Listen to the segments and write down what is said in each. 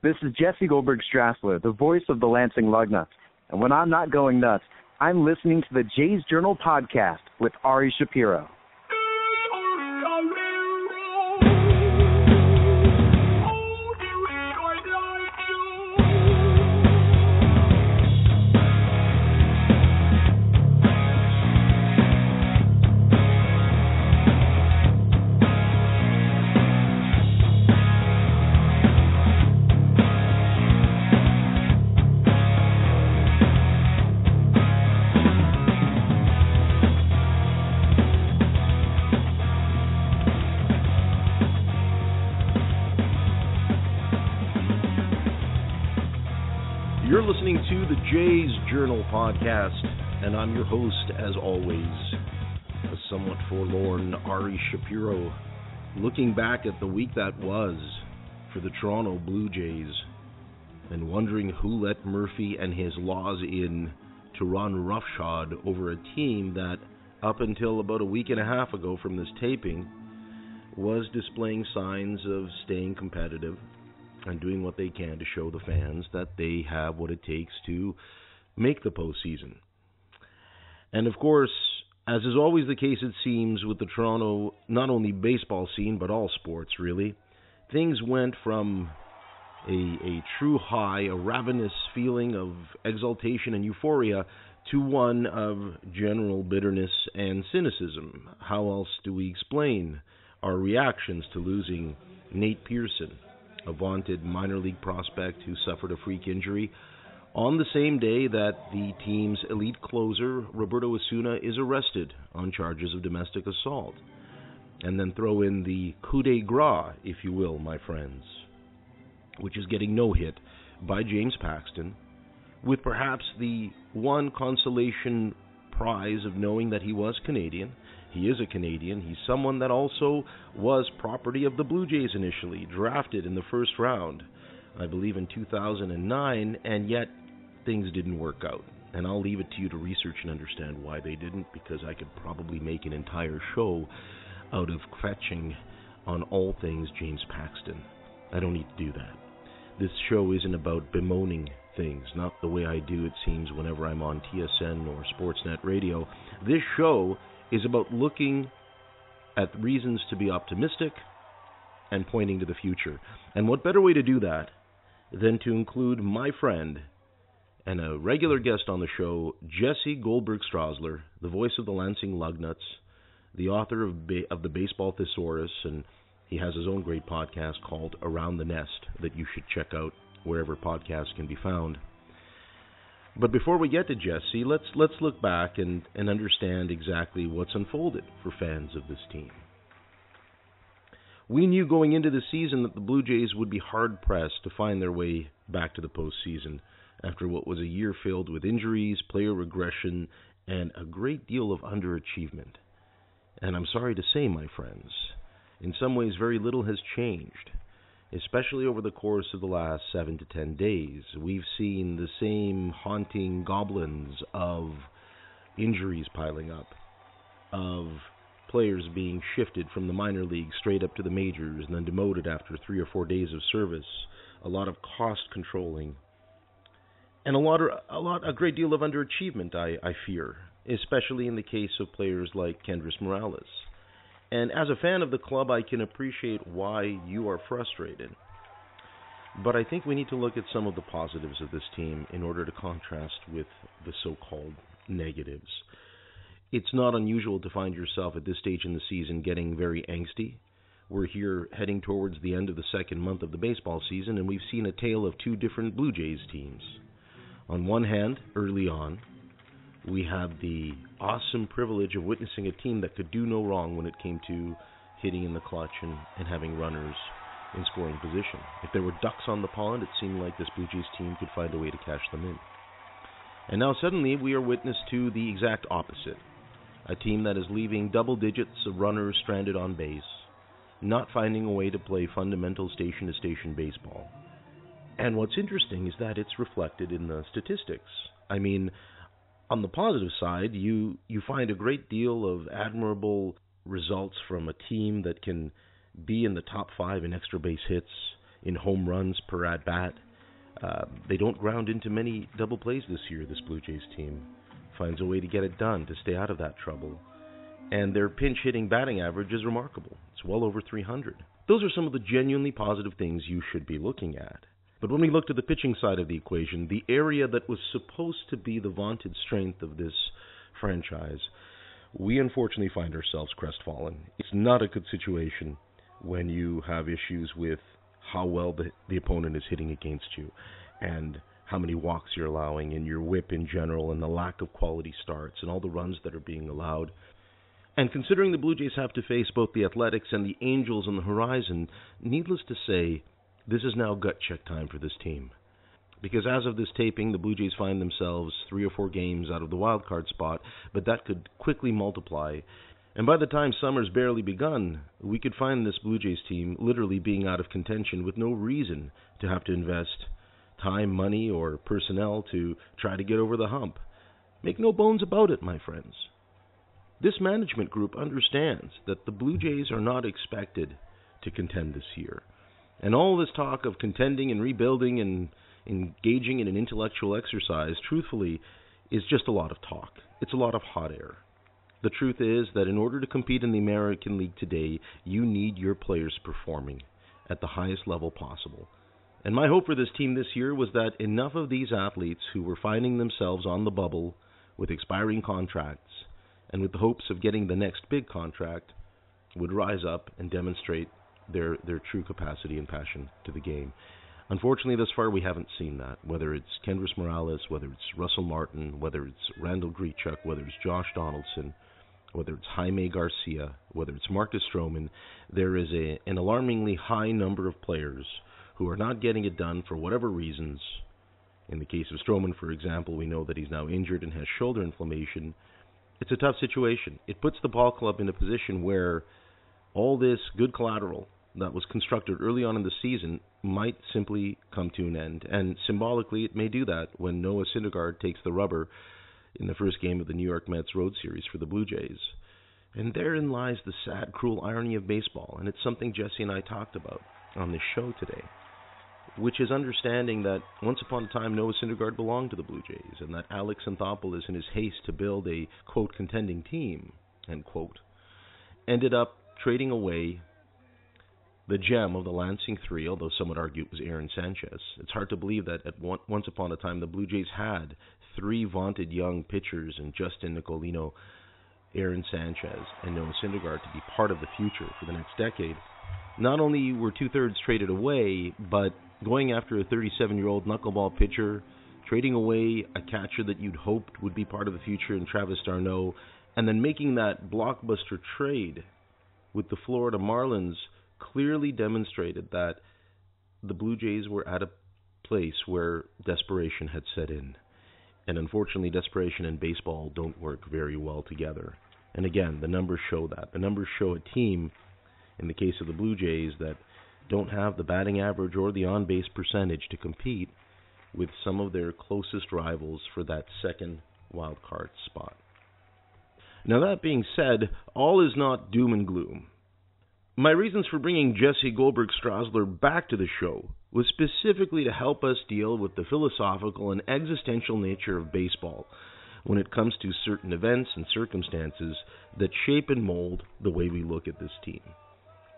This is Jesse Goldberg Strassler, the voice of the Lansing Lugnuts. And when I'm not going nuts, I'm listening to the Jays Journal podcast with Ari Shapiro. Host, as always, a somewhat forlorn Ari Shapiro, looking back at the week that was for the Toronto Blue Jays and wondering who let Murphy and his laws in to run roughshod over a team that, up until about a week and a half ago from this taping, was displaying signs of staying competitive and doing what they can to show the fans that they have what it takes to make the postseason. And of course, as is always the case, it seems, with the Toronto, not only baseball scene, but all sports really, things went from a, a true high, a ravenous feeling of exultation and euphoria, to one of general bitterness and cynicism. How else do we explain our reactions to losing Nate Pearson? a vaunted minor league prospect who suffered a freak injury, on the same day that the team's elite closer, Roberto Osuna, is arrested on charges of domestic assault. And then throw in the coup de grace, if you will, my friends, which is getting no hit by James Paxton, with perhaps the one consolation prize of knowing that he was Canadian he is a Canadian. He's someone that also was property of the Blue Jays initially, drafted in the first round, I believe in 2009, and yet things didn't work out. And I'll leave it to you to research and understand why they didn't, because I could probably make an entire show out of fetching on all things James Paxton. I don't need to do that. This show isn't about bemoaning things, not the way I do, it seems, whenever I'm on TSN or Sportsnet Radio. This show is about looking at reasons to be optimistic and pointing to the future. And what better way to do that than to include my friend and a regular guest on the show, Jesse Goldberg Strassler, the voice of the Lansing Lugnuts, the author of, ba- of the Baseball Thesaurus, and he has his own great podcast called Around the Nest that you should check out wherever podcasts can be found. But before we get to Jesse, let's let's look back and, and understand exactly what's unfolded for fans of this team. We knew going into the season that the Blue Jays would be hard pressed to find their way back to the postseason after what was a year filled with injuries, player regression, and a great deal of underachievement. And I'm sorry to say, my friends, in some ways very little has changed especially over the course of the last seven to ten days. We've seen the same haunting goblins of injuries piling up, of players being shifted from the minor leagues straight up to the majors and then demoted after three or four days of service, a lot of cost controlling, and a lot, a lot, a great deal of underachievement. I, I fear, especially in the case of players like Kendrys Morales. And as a fan of the club, I can appreciate why you are frustrated. But I think we need to look at some of the positives of this team in order to contrast with the so called negatives. It's not unusual to find yourself at this stage in the season getting very angsty. We're here heading towards the end of the second month of the baseball season, and we've seen a tale of two different Blue Jays teams. On one hand, early on, we had the awesome privilege of witnessing a team that could do no wrong when it came to hitting in the clutch and, and having runners in scoring position. If there were ducks on the pond, it seemed like this Blue Jays team could find a way to catch them in. And now suddenly we are witness to the exact opposite. A team that is leaving double digits of runners stranded on base, not finding a way to play fundamental station to station baseball. And what's interesting is that it's reflected in the statistics. I mean, on the positive side, you you find a great deal of admirable results from a team that can be in the top five in extra base hits, in home runs per at bat. Uh, they don't ground into many double plays this year. This Blue Jays team finds a way to get it done to stay out of that trouble, and their pinch hitting batting average is remarkable. It's well over 300. Those are some of the genuinely positive things you should be looking at. But when we look to the pitching side of the equation, the area that was supposed to be the vaunted strength of this franchise, we unfortunately find ourselves crestfallen. It's not a good situation when you have issues with how well the, the opponent is hitting against you and how many walks you're allowing and your whip in general and the lack of quality starts and all the runs that are being allowed. And considering the Blue Jays have to face both the Athletics and the Angels on the horizon, needless to say, this is now gut check time for this team. Because as of this taping, the Blue Jays find themselves three or four games out of the wild card spot, but that could quickly multiply and by the time summer's barely begun, we could find this Blue Jays team literally being out of contention with no reason to have to invest time, money, or personnel to try to get over the hump. Make no bones about it, my friends. This management group understands that the Blue Jays are not expected to contend this year. And all this talk of contending and rebuilding and engaging in an intellectual exercise, truthfully, is just a lot of talk. It's a lot of hot air. The truth is that in order to compete in the American League today, you need your players performing at the highest level possible. And my hope for this team this year was that enough of these athletes who were finding themselves on the bubble with expiring contracts and with the hopes of getting the next big contract would rise up and demonstrate their their true capacity and passion to the game. Unfortunately, thus far we haven't seen that. Whether it's Kendrys Morales, whether it's Russell Martin, whether it's Randall Grichuk, whether it's Josh Donaldson, whether it's Jaime Garcia, whether it's Marcus Stroman, there is a, an alarmingly high number of players who are not getting it done for whatever reasons. In the case of Stroman, for example, we know that he's now injured and has shoulder inflammation. It's a tough situation. It puts the ball club in a position where all this good collateral that was constructed early on in the season might simply come to an end. And symbolically, it may do that when Noah Syndergaard takes the rubber in the first game of the New York Mets Road Series for the Blue Jays. And therein lies the sad, cruel irony of baseball, and it's something Jesse and I talked about on this show today, which is understanding that once upon a time Noah Syndergaard belonged to the Blue Jays, and that Alex Anthopoulos, in his haste to build a quote contending team, end quote, ended up trading away the gem of the Lansing Three, although some would argue it was Aaron Sanchez. It's hard to believe that at one, once upon a time the Blue Jays had three vaunted young pitchers in Justin Nicolino, Aaron Sanchez, and Noah Syndergaard to be part of the future for the next decade. Not only were two thirds traded away, but going after a 37 year old knuckleball pitcher, trading away a catcher that you'd hoped would be part of the future in Travis d'Arnaud, and then making that blockbuster trade with the Florida Marlins clearly demonstrated that the Blue Jays were at a place where desperation had set in. And unfortunately, desperation and baseball don't work very well together. And again, the numbers show that. The numbers show a team, in the case of the Blue Jays, that don't have the batting average or the on base percentage to compete with some of their closest rivals for that second wild card spot. Now, that being said, all is not doom and gloom. My reasons for bringing Jesse Goldberg Strassler back to the show was specifically to help us deal with the philosophical and existential nature of baseball when it comes to certain events and circumstances that shape and mold the way we look at this team.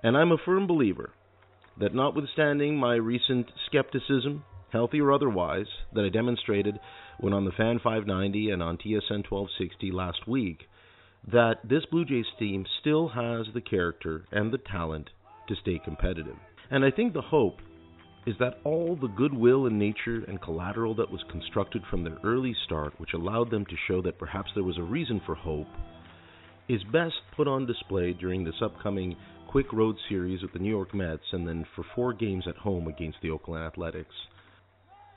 And I'm a firm believer that notwithstanding my recent skepticism, healthy or otherwise, that I demonstrated when on the Fan 590 and on TSN 1260 last week, that this Blue Jays team still has the character and the talent to stay competitive. And I think the hope is that all the goodwill in nature and collateral that was constructed from their early start, which allowed them to show that perhaps there was a reason for hope, is best put on display during this upcoming quick road series with the New York Mets and then for four games at home against the Oakland Athletics.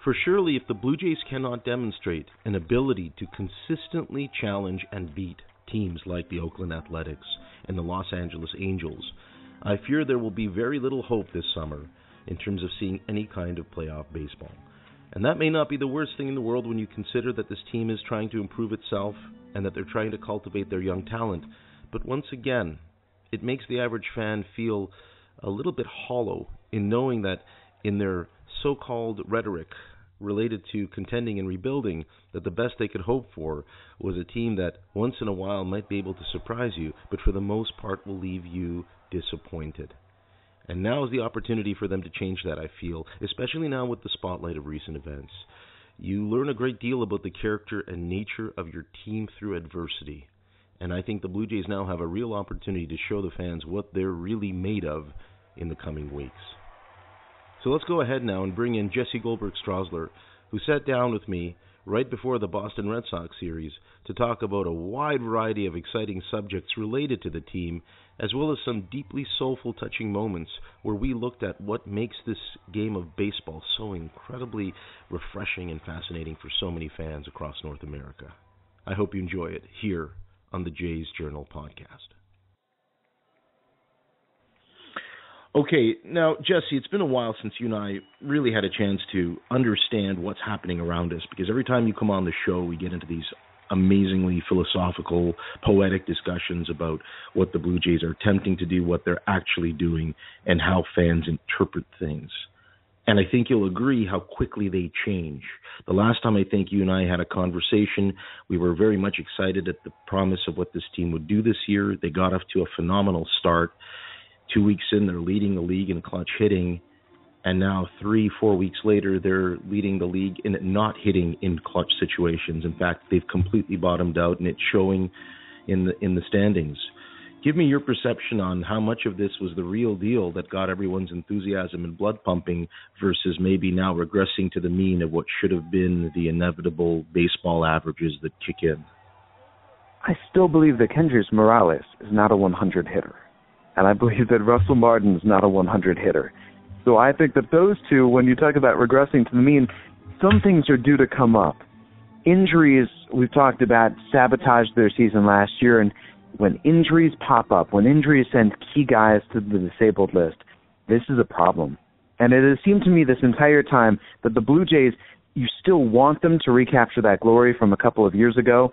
For surely, if the Blue Jays cannot demonstrate an ability to consistently challenge and beat teams like the Oakland Athletics and the Los Angeles Angels, I fear there will be very little hope this summer in terms of seeing any kind of playoff baseball. And that may not be the worst thing in the world when you consider that this team is trying to improve itself and that they're trying to cultivate their young talent. But once again, it makes the average fan feel a little bit hollow in knowing that in their so called rhetoric related to contending and rebuilding that the best they could hope for was a team that once in a while might be able to surprise you, but for the most part will leave you disappointed. And now is the opportunity for them to change that, I feel, especially now with the spotlight of recent events. You learn a great deal about the character and nature of your team through adversity. And I think the Blue Jays now have a real opportunity to show the fans what they're really made of in the coming weeks. So let's go ahead now and bring in Jesse Goldberg Strassler, who sat down with me right before the Boston Red Sox series to talk about a wide variety of exciting subjects related to the team, as well as some deeply soulful, touching moments where we looked at what makes this game of baseball so incredibly refreshing and fascinating for so many fans across North America. I hope you enjoy it here on the Jays Journal podcast. Okay, now Jesse, it's been a while since you and I really had a chance to understand what's happening around us because every time you come on the show, we get into these amazingly philosophical, poetic discussions about what the Blue Jays are attempting to do, what they're actually doing, and how fans interpret things. And I think you'll agree how quickly they change. The last time I think you and I had a conversation, we were very much excited at the promise of what this team would do this year. They got off to a phenomenal start two weeks in, they're leading the league in clutch hitting, and now three, four weeks later, they're leading the league in not hitting in clutch situations. In fact, they've completely bottomed out, and it's showing in the in the standings. Give me your perception on how much of this was the real deal that got everyone's enthusiasm and blood pumping versus maybe now regressing to the mean of what should have been the inevitable baseball averages that kick in. I still believe that Kendrys Morales is not a 100 hitter and I believe that Russell Martin's not a 100 hitter. So I think that those two, when you talk about regressing to the mean, some things are due to come up. Injuries, we've talked about, sabotaged their season last year, and when injuries pop up, when injuries send key guys to the disabled list, this is a problem. And it has seemed to me this entire time that the Blue Jays, you still want them to recapture that glory from a couple of years ago,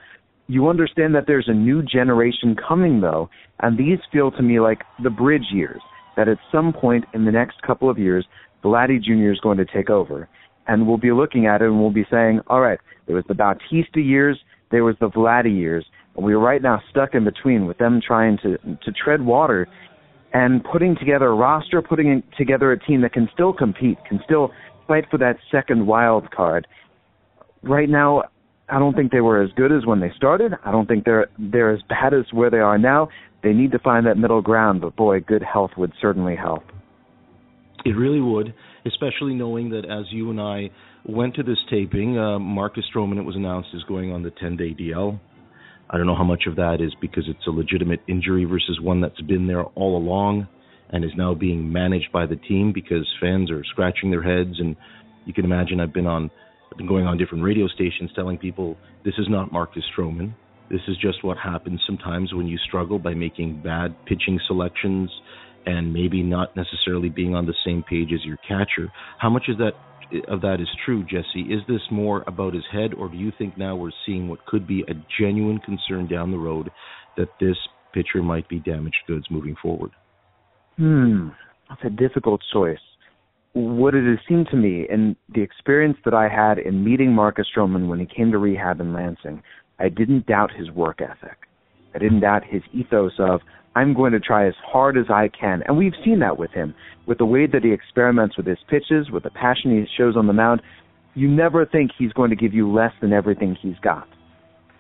you understand that there's a new generation coming, though, and these feel to me like the bridge years. That at some point in the next couple of years, Vladdy Jr. is going to take over, and we'll be looking at it and we'll be saying, all right, there was the Bautista years, there was the Vladdy years, and we're right now stuck in between with them trying to to tread water and putting together a roster, putting together a team that can still compete, can still fight for that second wild card. Right now, I don't think they were as good as when they started. I don't think they're they're as bad as where they are now. They need to find that middle ground, but boy, good health would certainly help. It really would, especially knowing that as you and I went to this taping, uh, Marcus Stroman, it was announced, is going on the 10-day DL. I don't know how much of that is because it's a legitimate injury versus one that's been there all along and is now being managed by the team because fans are scratching their heads. And you can imagine I've been on Going on different radio stations telling people this is not Marcus Stroman. This is just what happens sometimes when you struggle by making bad pitching selections and maybe not necessarily being on the same page as your catcher. How much is that of that is true, Jesse? Is this more about his head, or do you think now we're seeing what could be a genuine concern down the road that this pitcher might be damaged goods moving forward? Hmm, that's a difficult choice what it has seemed to me in the experience that I had in meeting Marcus Stroman when he came to rehab in Lansing, I didn't doubt his work ethic. I didn't doubt his ethos of I'm going to try as hard as I can. And we've seen that with him, with the way that he experiments with his pitches, with the passion he shows on the mound. You never think he's going to give you less than everything he's got.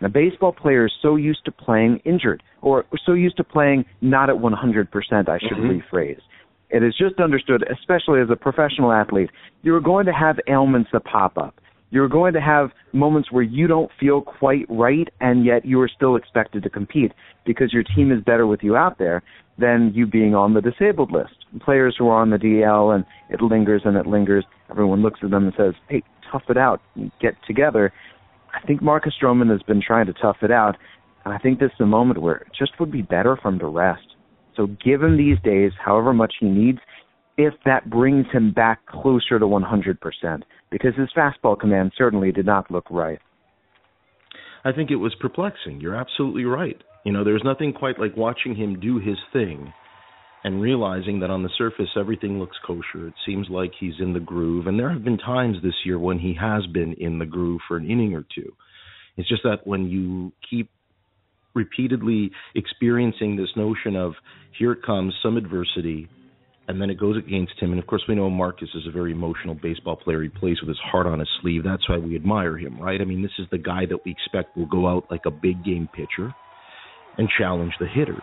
A baseball player is so used to playing injured, or so used to playing not at 100%, I should mm-hmm. rephrase. It is just understood, especially as a professional athlete, you're going to have ailments that pop up. You're going to have moments where you don't feel quite right, and yet you are still expected to compete because your team is better with you out there than you being on the disabled list. Players who are on the DL and it lingers and it lingers, everyone looks at them and says, hey, tough it out, get together. I think Marcus Stroman has been trying to tough it out, and I think this is a moment where it just would be better for him to rest so give him these days, however much he needs, if that brings him back closer to 100%, because his fastball command certainly did not look right. I think it was perplexing. You're absolutely right. You know, there's nothing quite like watching him do his thing and realizing that on the surface everything looks kosher. It seems like he's in the groove, and there have been times this year when he has been in the groove for an inning or two. It's just that when you keep repeatedly experiencing this notion of here comes some adversity and then it goes against him. And of course we know Marcus is a very emotional baseball player. He plays with his heart on his sleeve. That's why we admire him right? I mean this is the guy that we expect will go out like a big game pitcher and challenge the hitters.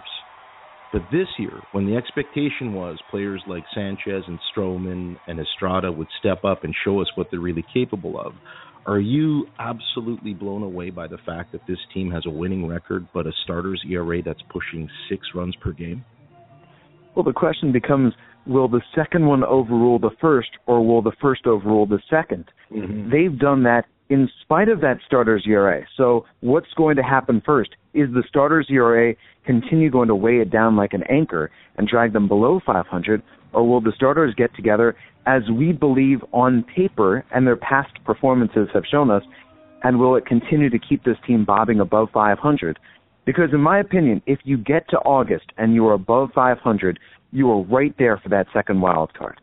But this year, when the expectation was players like Sanchez and Stroman and Estrada would step up and show us what they're really capable of, are you absolutely blown away by the fact that this team has a winning record but a starter's ERA that's pushing six runs per game? Well, the question becomes will the second one overrule the first or will the first overrule the 2nd mm-hmm. They've done that in spite of that starter's ERA. So what's going to happen first? Is the starter's ERA continue going to weigh it down like an anchor and drag them below 500, or will the starters get together as we believe on paper and their past performances have shown us, and will it continue to keep this team bobbing above 500? Because in my opinion, if you get to August and you are above 500, you are right there for that second wild card.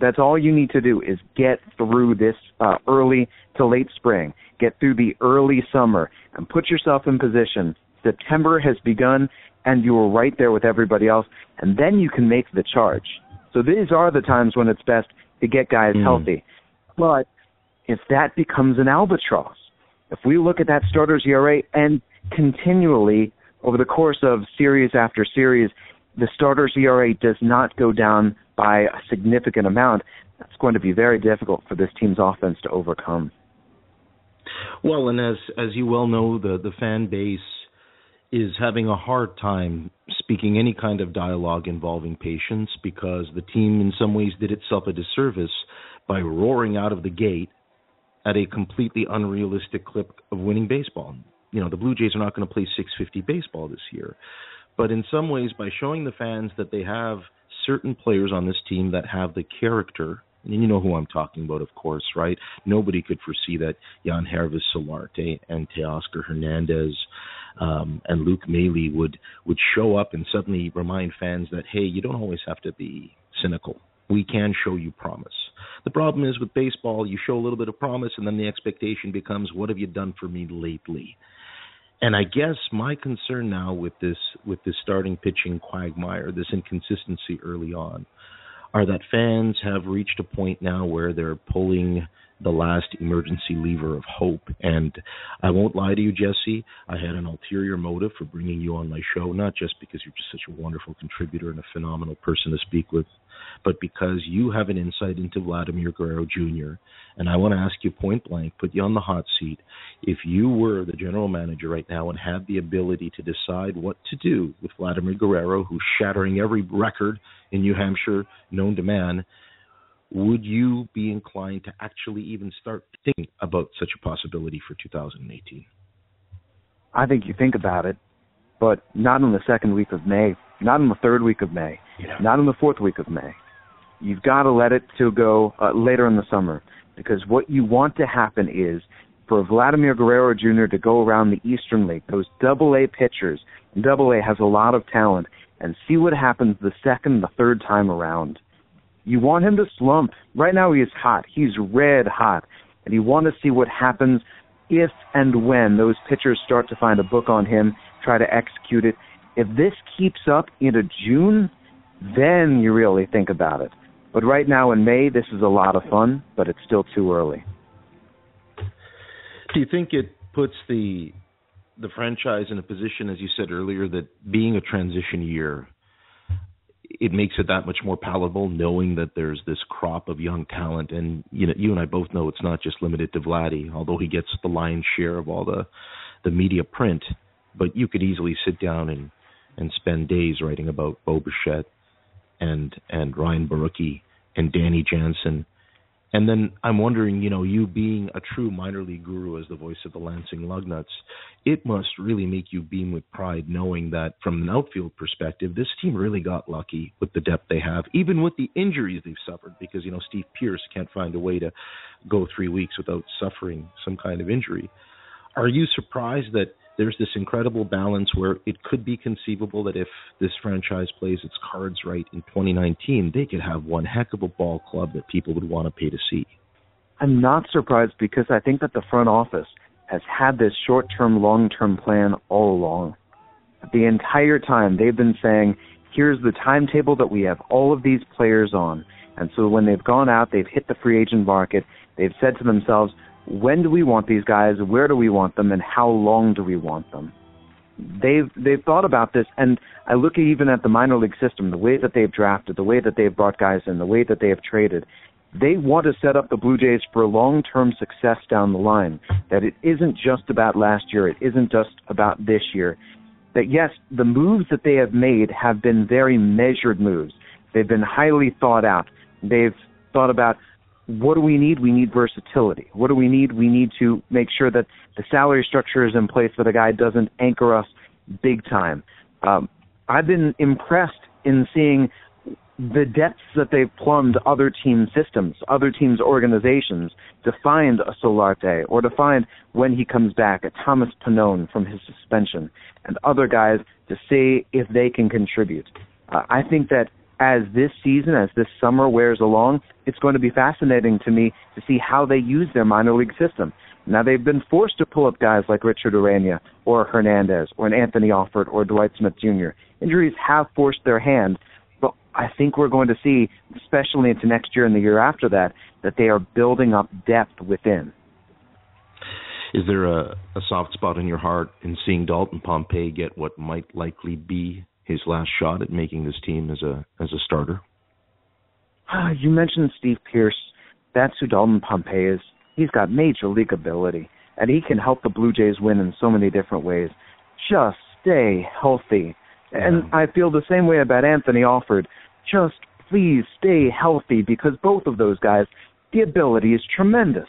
That's all you need to do is get through this uh, early to late spring, get through the early summer, and put yourself in position. September has begun, and you are right there with everybody else, and then you can make the charge. So these are the times when it's best to get guys mm. healthy. But if that becomes an albatross, if we look at that starter's ERA and continually over the course of series after series, the starter's ERA does not go down by a significant amount, that's going to be very difficult for this team's offense to overcome. Well, and as as you well know, the the fan base is having a hard time speaking any kind of dialogue involving patience because the team in some ways did itself a disservice by roaring out of the gate at a completely unrealistic clip of winning baseball. You know, the Blue Jays are not going to play 650 baseball this year. But in some ways by showing the fans that they have – certain players on this team that have the character and you know who I'm talking about, of course, right? Nobody could foresee that Yangervis Solarte and Teoscar Hernandez um, and Luke Maile would would show up and suddenly remind fans that hey, you don't always have to be cynical. We can show you promise. The problem is with baseball, you show a little bit of promise, and then the expectation becomes, what have you done for me lately? And I guess my concern now with this with this starting pitching quagmire, this inconsistency early on, are that fans have reached a point now where they're pulling the last emergency lever of hope. And I won't lie to you, Jesse, I had an ulterior motive for bringing you on my show, not just because you're just such a wonderful contributor and a phenomenal person to speak with, but because you have an insight into Vladimir Guerrero Jr. And I want to ask you point blank, put you on the hot seat. If you were the general manager right now and had the ability to decide what to do with Vladimir Guerrero, who's shattering every record in New Hampshire known to man, would you be inclined to actually even start thinking about such a possibility for 2018? I think you think about it, but not in the second week of May, not in the third week of May, yeah. not in the fourth week of May. You've got to let it to go uh, later in the summer because what you want to happen is for Vladimir Guerrero Jr. to go around the Eastern League, those double A pitchers, double A has a lot of talent, and see what happens the second, the third time around. You want him to slump. Right now he is hot. He's red hot. And you want to see what happens if and when those pitchers start to find a book on him, try to execute it. If this keeps up into June, then you really think about it. But right now in May, this is a lot of fun, but it's still too early. Do you think it puts the the franchise in a position, as you said earlier, that being a transition year, it makes it that much more palatable, knowing that there's this crop of young talent, and you know, you and I both know it's not just limited to Vladdy, although he gets the lion's share of all the the media print. But you could easily sit down and and spend days writing about Bo Bichette and and Ryan Borucki and Danny Jansen. And then I'm wondering, you know, you being a true minor league guru as the voice of the Lansing Lugnuts, it must really make you beam with pride knowing that from an outfield perspective, this team really got lucky with the depth they have, even with the injuries they've suffered, because, you know, Steve Pearce can't find a way to go three weeks without suffering some kind of injury. Are you surprised that there's this incredible balance where it could be conceivable that if this franchise plays its cards right in 2019, they could have one heck of a ball club that people would want to pay to see. I'm not surprised because I think that the front office has had this short term, long term plan all along. The entire time they've been saying, here's the timetable that we have all of these players on. And so when they've gone out, they've hit the free agent market, they've said to themselves, when do we want these guys, where do we want them, and how long do we want them? They've they've thought about this, and I look even at the minor league system, the way that they've drafted, the way that they've brought guys in, the way that they have traded. They want to set up the Blue Jays for long-term success down the line. That it isn't just about last year, it isn't just about this year. That yes, the moves that they have made have been very measured moves. They've been highly thought out. They've thought about what do we need? We need versatility. What do we need? We need to make sure that the salary structure is in place that a guy doesn't anchor us big time. Um, I've been impressed in seeing the depths that they've plumbed other team systems, other teams' organizations to find a Solarte or to find when he comes back a Thomas Pannone from his suspension and other guys to see if they can contribute. Uh, I think that as this season, as this summer wears along, it's going to be fascinating to me to see how they use their minor league system. Now they've been forced to pull up guys like Richard Urena or Hernandez or an Anthony Alford or Dwight Smith Jr. Injuries have forced their hand, but I think we're going to see, especially into next year and the year after that, that they are building up depth within. Is there a, a soft spot in your heart in seeing Dalton Pompey get what might likely be his last shot at making this team as a as a starter? Uh, you mentioned Steve Pearce. That's who Dalton Pompey is. He's got major league ability, and he can help the Blue Jays win in so many different ways. Just stay healthy. Yeah. And I feel the same way about Anthony Alford. Just please stay healthy because both of those guys, the ability is tremendous.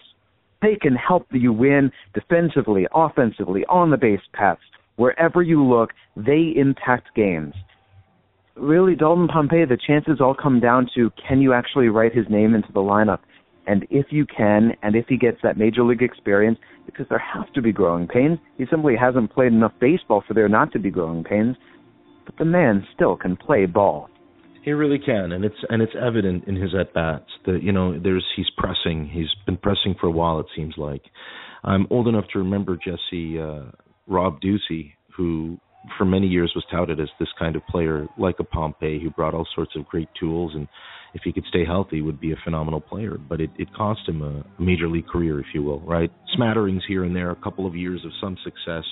They can help you win defensively, offensively, on the base paths. Wherever you look, they impact games. Really, Dalton Pompey, the chances all come down to can you actually write his name into the lineup? And if you can, and if he gets that major league experience, because there have to be growing pains, he simply hasn't played enough baseball for there not to be growing pains. But the man still can play ball. He really can, and it's and it's evident in his at bats that you know there's he's pressing. He's been pressing for a while. It seems like. I'm old enough to remember Jesse uh, Rob Ducey, who for many years was touted as this kind of player, like a Pompey, who brought all sorts of great tools, and if he could stay healthy, would be a phenomenal player. But it, it cost him a, major league career, if you will, right? Smatterings here and there, a couple of years of some success.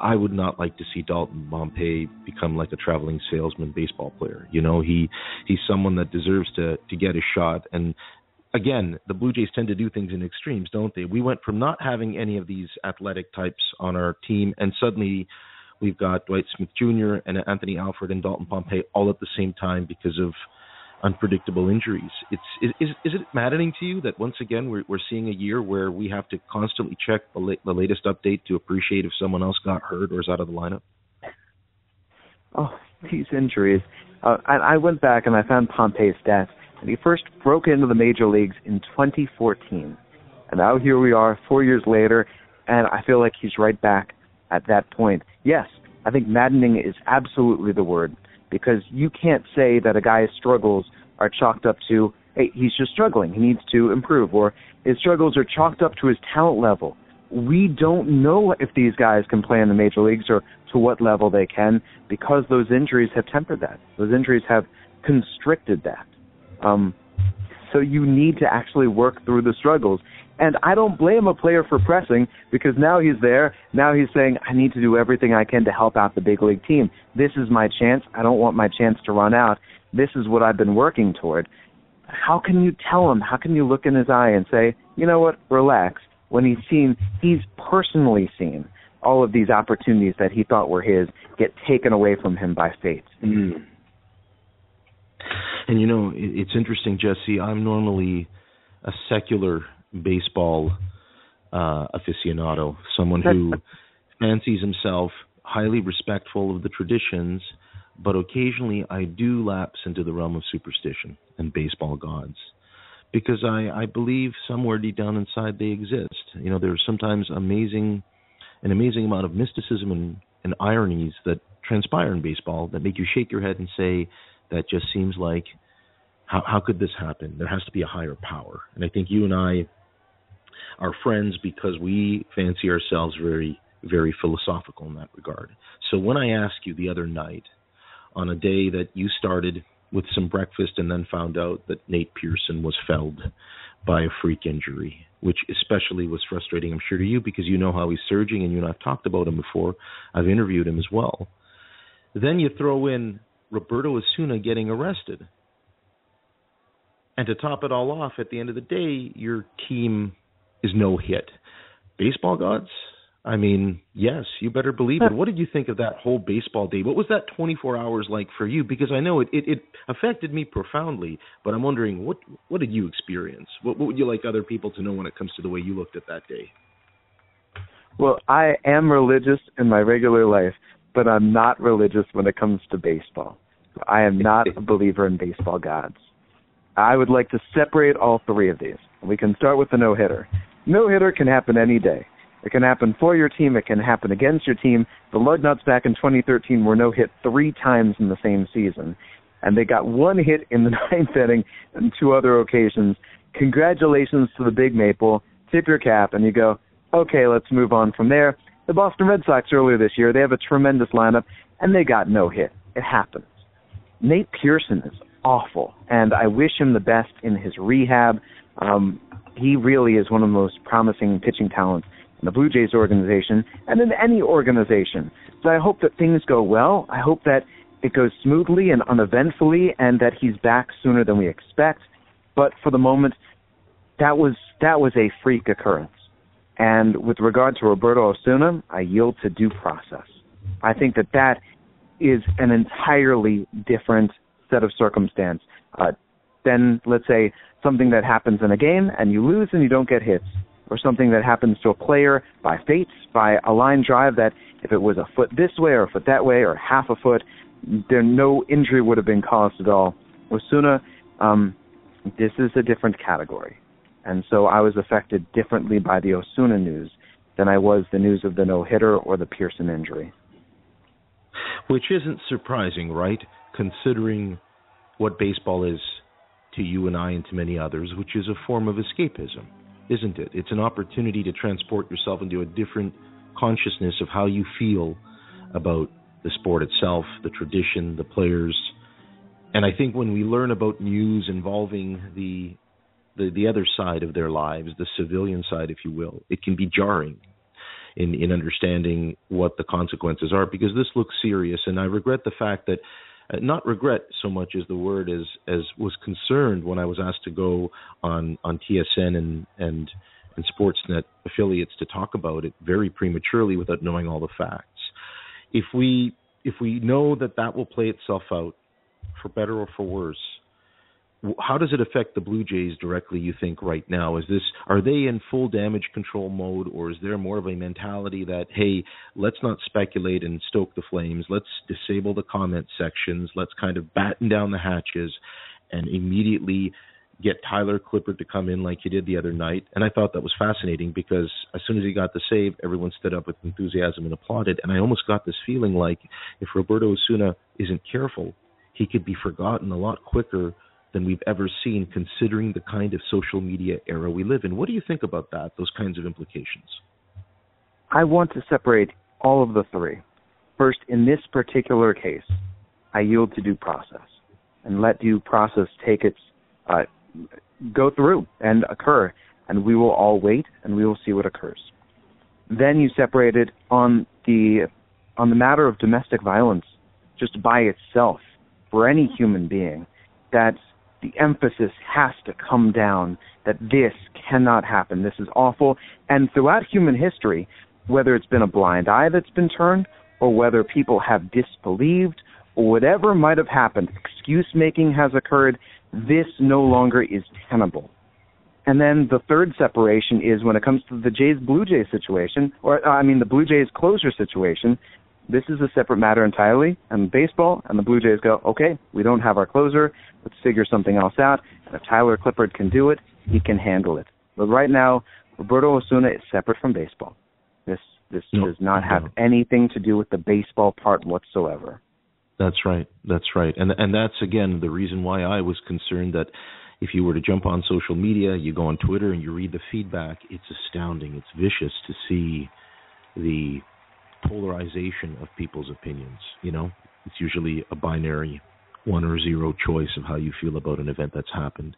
I would not like to see Dalton Pompey become like a traveling salesman baseball player. You know, he he's someone that deserves to to get a shot, and again, the Blue Jays tend to do things in extremes, don't they? We went from not having any of these athletic types on our team, and suddenly we've got Dwight Smith Jr. and Anthony Alford and Dalton Pompey all at the same time because of unpredictable injuries. It's is is it maddening to you that once again we're we're seeing a year where we have to constantly check the, la- the latest update to appreciate if someone else got hurt or is out of the lineup? Oh, these injuries. Uh, I, I went back and I found Pompey's stats and he first broke into the major leagues in 2014. And now here we are, four years later, and I feel like he's right back at that point. Yes, I think maddening is absolutely the word because you can't say that a guy's struggles are chalked up to, hey, he's just struggling, he needs to improve, or his struggles are chalked up to his talent level. We don't know if these guys can play in the major leagues or to what level they can because those injuries have tempered that. Those injuries have constricted that. Um, so you need to actually work through the struggles. And I don't blame a player for pressing because now he's there. Now he's saying, I need to do everything I can to help out the big league team. This is my chance. I don't want my chance to run out. This is what I've been working toward. How can you tell him? How can you look in his eye and say, you know what, relax? When he's seen, he's personally seen all of these opportunities that he thought were his get taken away from him by fate. Mm. And you know, it's interesting, Jesse. I'm normally a secular baseball uh, aficionado, someone who fancies himself highly respectful of the traditions, but occasionally I do lapse into the realm of superstition and baseball gods because I, I believe somewhere deep down inside they exist. You know, there's sometimes amazing an amazing amount of mysticism and, and ironies that transpire in baseball that make you shake your head and say that just seems like how how could this happen? There has to be a higher power. And I think you and I are friends because we fancy ourselves very very philosophical in that regard. So when I asked you the other night on a day that you started with some breakfast and then found out that Nate Pearson was felled by a freak injury, which especially was frustrating, I'm sure, to you because you know how he's surging and you and I've talked about him before. I've interviewed him as well. Then you throw in Roberto Osuna getting arrested. And to top it all off, at the end of the day, your team is no hit. Baseball gods, I mean, yes, you better believe it. What did you think of that whole baseball day? What was that 24 hours like for you? Because I know it, it, it affected me profoundly, but I'm wondering what what did you experience? What, what would you like other people to know when it comes to the way you looked at that day? Well, I am religious in my regular life, but I'm not religious when it comes to baseball. I am not a believer in baseball gods. I would like to separate all three of these. We can start with the no hitter. No hitter can happen any day. It can happen for your team. It can happen against your team. The Lugnuts back in 2013 were no hit three times in the same season, and they got one hit in the ninth inning and two other occasions. Congratulations to the Big Maple. Tip your cap, and you go, okay, let's move on from there. The Boston Red Sox earlier this year, they have a tremendous lineup, and they got no hit. It happens. Nate Pearson is awful, and I wish him the best in his rehab. Um, he really is one of the most promising pitching talents in the Blue Jays organization and in any organization. So I hope that things go well. I hope that it goes smoothly and uneventfully and that he's back sooner than we expect. But for the moment, that was that was a freak occurrence. And with regard to Roberto Osuna, I yield to due process. I think that that is an entirely different set of circumstance uh, than, let's say, something that happens in a game and you lose and you don't get hits or something that happens to a player by fate, by a line drive that if it was a foot this way or a foot that way or half a foot, there no injury would have been caused at all. Osuna, um, this is a different category. And so I was affected differently by the Osuna news than I was the news of the no hitter or the Pearson injury. Which isn't surprising, right? Considering what baseball is to you and I and to many others, which is a form of escapism isn't it? It's an opportunity to transport yourself into a different consciousness of how you feel about the sport itself, the tradition, the players. And I think when we learn about news involving the the, the other side of their lives, the civilian side, if you will, it can be jarring in, in understanding what the consequences are because this looks serious. And I regret the fact that uh, not regret so much as the word as as was concerned when I was asked to go on on TSN and and and Sportsnet affiliates to talk about it very prematurely without knowing all the facts. If we if we know that that will play itself out for better or for worse, how does it affect the Blue Jays directly? You think right now is this are they in full damage control mode, or is there more of a mentality that hey, let's not speculate and stoke the flames, let's disable the comment sections, let's kind of batten down the hatches, and immediately get Tyler Clippard to come in like he did the other night. And I thought that was fascinating because as soon as he got the save, everyone stood up with enthusiasm and applauded. And I almost got this feeling like if Roberto Osuna isn't careful, he could be forgotten a lot quicker than we've ever seen, considering the kind of social media era we live in. What do you think about that, those kinds of implications? I want to separate all of the three. First, in this particular case, I yield to due process and let due process take its uh, go through and occur, and we will all wait and we will see what occurs. Then you separate it on the on the matter of domestic violence, just by itself for any human being. That the emphasis has to come down that this cannot happen. This is awful. And throughout human history, whether it's been a blind eye that's been turned, or whether people have disbelieved, or whatever might have happened, excuse making has occurred, this no longer is tenable. And then the third separation is when it comes to the Jays Blue Jays situation, or I mean the Blue Jays closer situation, this is a separate matter entirely. And baseball and the Blue Jays go, okay, we don't have our closer. Let's figure something else out. And if Tyler Clippard can do it, he can handle it. But right now, Roberto Osuna is separate from baseball. This This no, does not have no. anything to do with the baseball part whatsoever. That's right. That's right. And and that's again the reason why I was concerned that if you were to jump on social media, you go on Twitter and you read the feedback, it's astounding. It's vicious to see the polarization of people's opinions, you know? It's usually a binary one or zero choice of how you feel about an event that's happened.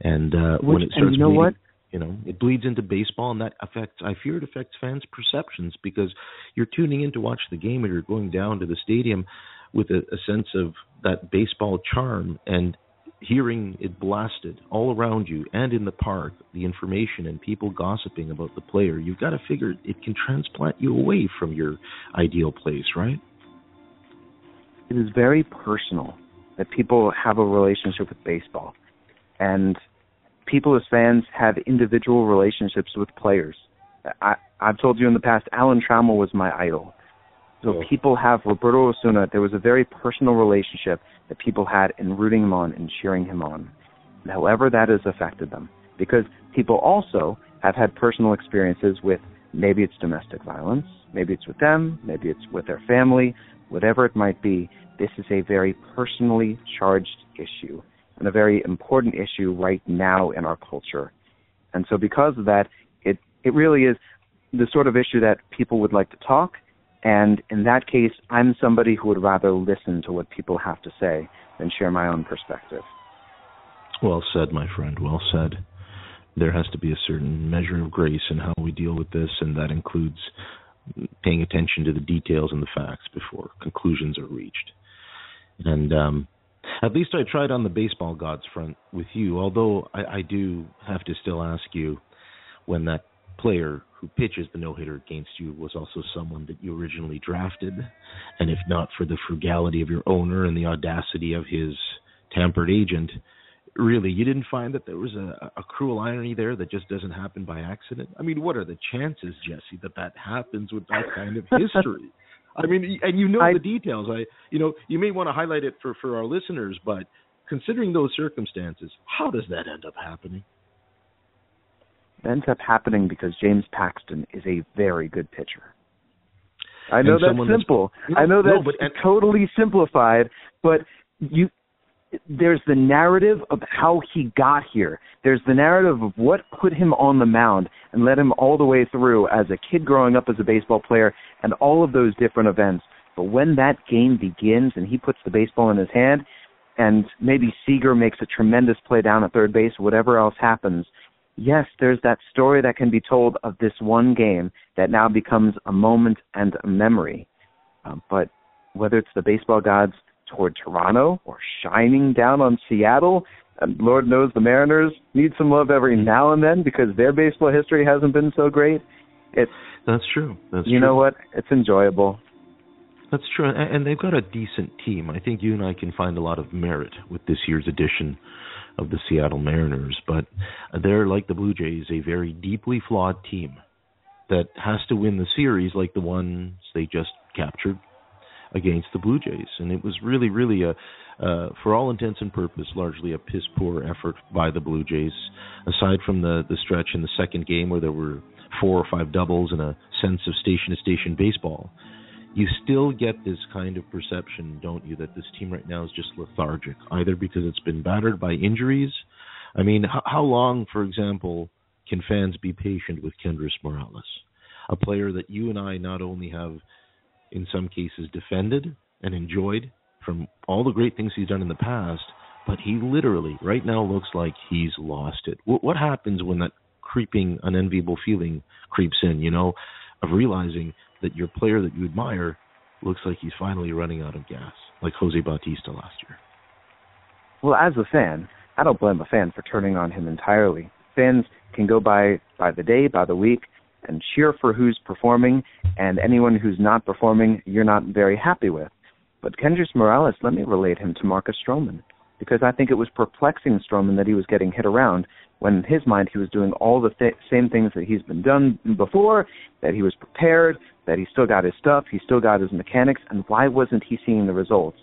And uh, Which, when it starts you know bleeding, what? you know, it bleeds into baseball, and that affects. I fear it affects fans' perceptions because you're tuning in to watch the game, and you're going down to the stadium with a, a sense of that baseball charm, and hearing it blasted all around you and in the park, the information and people gossiping about the player, you've got to figure it can transplant you away from your ideal place, right? It is very personal that people have a relationship with baseball. And people as fans have individual relationships with players. I, I've told you in the past, Alan Trammell was my idol. So people have Roberto Osuna. There was a very personal relationship that people had in rooting him on and cheering him on. However, that has affected them because people also have had personal experiences with maybe it's domestic violence, maybe it's with them, maybe it's with their family, whatever it might be. This is a very personally charged issue and a very important issue right now in our culture. And so because of that, it, it really is the sort of issue that people would like to talk. And in that case, I'm somebody who would rather listen to what people have to say than share my own perspective. Well said, my friend. Well said. There has to be a certain measure of grace in how we deal with this, and that includes paying attention to the details and the facts before conclusions are reached. And um, at least I tried on the baseball gods front with you, although I, I do have to still ask you when that player who pitches the no hitter against you was also someone that you originally drafted, and if not for the frugality of your owner and the audacity of his tampered agent, really you didn't find that there was a, a cruel irony there that just doesn't happen by accident? I mean, what are the chances, Jesse, that that happens with that kind of history? I mean, and you know I, the details. I, you know, you may want to highlight it for for our listeners, but considering those circumstances, how does that end up happening? It ends up happening because James Paxton is a very good pitcher. I know that's simple. No, I know that's no, but, and, totally simplified, but you there's the narrative of how he got here. There's the narrative of what put him on the mound and led him all the way through as a kid growing up as a baseball player and all of those different events. But when that game begins and he puts the baseball in his hand and maybe Seager makes a tremendous play down at third base, whatever else happens, yes, there's that story that can be told of this one game that now becomes a moment and a memory. Uh, but whether it's the baseball gods toward Toronto or shining down on Seattle. And Lord knows the Mariners need some love every now and then because their baseball history hasn't been so great. It's that's true. That's you true. know what? It's enjoyable. That's true, and they've got a decent team. I think you and I can find a lot of merit with this year's edition of the Seattle Mariners, but they're like the Blue Jays, a very deeply flawed team that has to win the series like the ones they just captured against the Blue Jays, and it was really, really a, uh, for all intents and purposes, largely a piss poor effort by the Blue Jays. Aside from the the stretch in the second game where there were four or five doubles and a sense of station to station baseball, you still get this kind of perception, don't you, that this team right now is just lethargic, either because it's been battered by injuries. I mean, how, long, for example, can fans be patient with Kendrys Morales, a player that you and I not only have in some cases defended and enjoyed from all the great things he's done in the past, but he literally right now looks like he's lost it. What, what happens when that creeping, unenviable feeling creeps in? You know, of realizing that your player that you admire looks like he's finally running out of gas, like Jose Bautista last year. Well, as a fan, I don't blame a fan for turning on him entirely. Fans can go by by the day, by the week, and cheer for who's performing, and anyone who's not performing, you're not very happy with. But Kendrys Morales, let me relate him to Marcus Stroman, because I think it was perplexing Stroman that he was getting hit around when in his mind he was doing all the th- same things that he's been done before, that he was prepared, that he still got his stuff, he still got his mechanics, and why wasn't he seeing the results?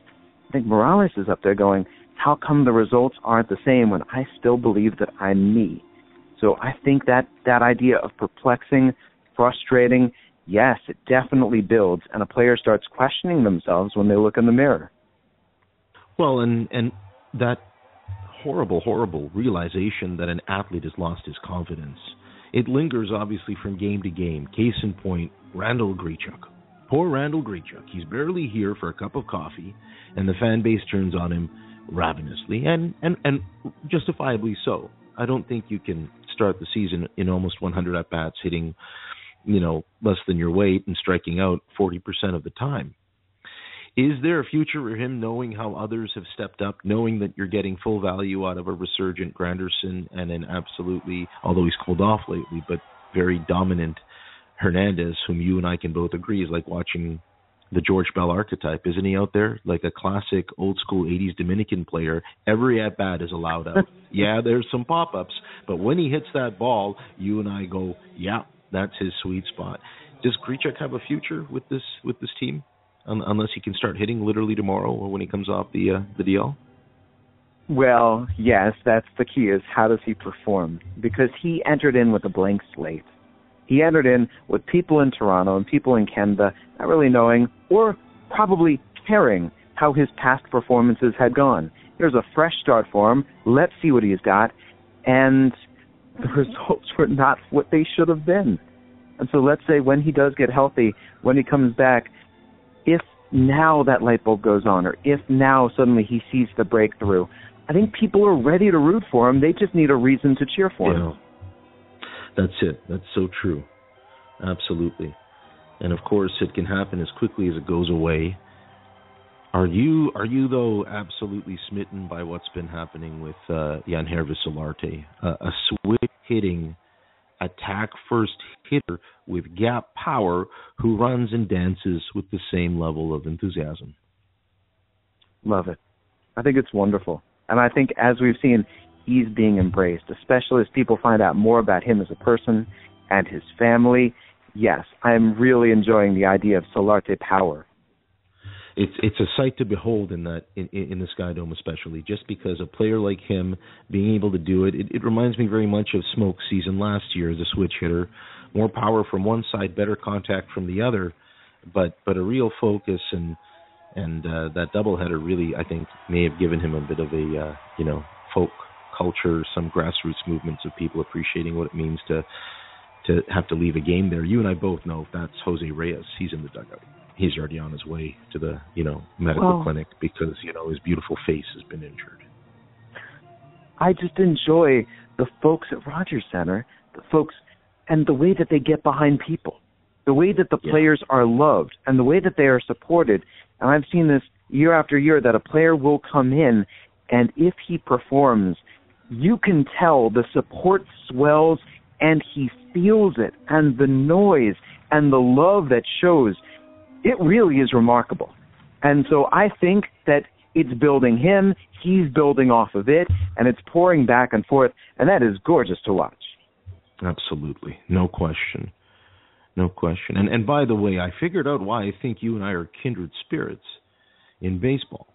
I think Morales is up there going, how come the results aren't the same when I still believe that I'm me? So I think that that idea of perplexing, frustrating, yes, it definitely builds, and a player starts questioning themselves when they look in the mirror. Well, and and that horrible, horrible realization that an athlete has lost his confidence. It lingers obviously from game to game. Case in point, Randall Grichuk. Poor Randall Grichuk. He's barely here for a cup of coffee, and the fan base turns on him ravenously, and and and justifiably so. I don't think you can start the season in almost 100 at bats, hitting, you know, less than your weight and striking out 40% of the time. Is there a future for him knowing how others have stepped up, knowing that you're getting full value out of a resurgent Granderson and an absolutely, although he's cooled off lately, but very dominant Hernandez, whom you and I can both agree is like watching the George Bell archetype, isn't he out there? Like a classic old school 80s Dominican player. Every at bat is allowed out. yeah, there's some pop ups, but when he hits that ball, you and I go, yeah, that's his sweet spot. Does Grichuk have a future with this with this team? Unless he can start hitting literally tomorrow or when he comes off the uh, the DL? Well, yes, that's the key is how does he perform? Because he entered in with a blank slate. He entered in with people in Toronto and people in Canada not really knowing or probably caring how his past performances had gone. Here's a fresh start for him. Let's see what he's got. And the results were not what they should have been. And so let's say when he does get healthy, when he comes back, if now that light bulb goes on, or if now suddenly he sees the breakthrough, I think people are ready to root for him. They just need a reason to cheer for him. That's it. That's so true. Absolutely. And of course, it can happen as quickly as it goes away. Are you are you though absolutely smitten by what's been happening with uh, Yangervis Solarte, uh, a switch hitting attack first hitter with gap power who runs and dances with the same level of enthusiasm. Love it. I think it's wonderful. And I think as we've seen, he's being embraced, especially as people find out more about him as a person and his family. Yes, I'm really enjoying the idea of Solarte power it's it's a sight to behold in that in, in the Sky Dome especially. Just because a player like him being able to do it, it it reminds me very much of Smoak season last year as a switch hitter. More power from one side better contact from the other but but a real focus and and uh, that doubleheader really I think may have given him a bit of a uh, you know folk culture some grassroots movements of people appreciating what it means to to have to leave a game there. You and I both know that's Jose Reyes. He's in the dugout he's already on his way to the you know medical well, clinic because you know his beautiful face has been injured. I just enjoy the folks at Rogers Center, the folks, and the way that they get behind people, the way that the yeah. players are loved, and the way that they are supported. And I've seen this year after year that a player will come in, and if he performs, you can tell the support swells, and he feels it, and the noise and the love that shows it really is remarkable. And so I think that it's building him, he's building off of it, and it's pouring back and forth, and that is gorgeous to watch. Absolutely. No question. No question. And and by the way, I figured out why I think you and I are kindred spirits in baseball.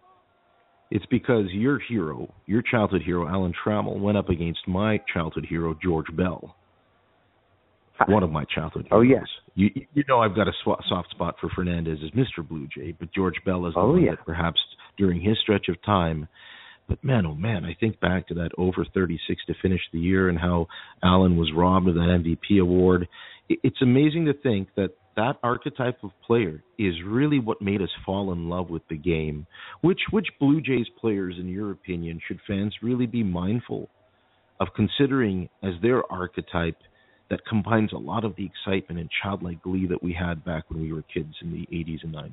It's because your hero, your childhood hero, Alan Trammell, went up against my childhood hero, George Bell one of my childhood oh, heroes. Oh yes, you you know I've got a sw- soft spot for Fernandez as Mr. Blue Jay, but George Bell is the oh, one yeah. that perhaps during his stretch of time. But man, oh man, I think back to that over 36 to finish the year and how Alan was robbed of that MVP award. It's amazing to think that that archetype of player is really what made us fall in love with the game. Which which Blue Jays players, in your opinion, should fans really be mindful of considering as their archetype that combines a lot of the excitement and childlike glee that we had back when we were kids in the 80s and 90s?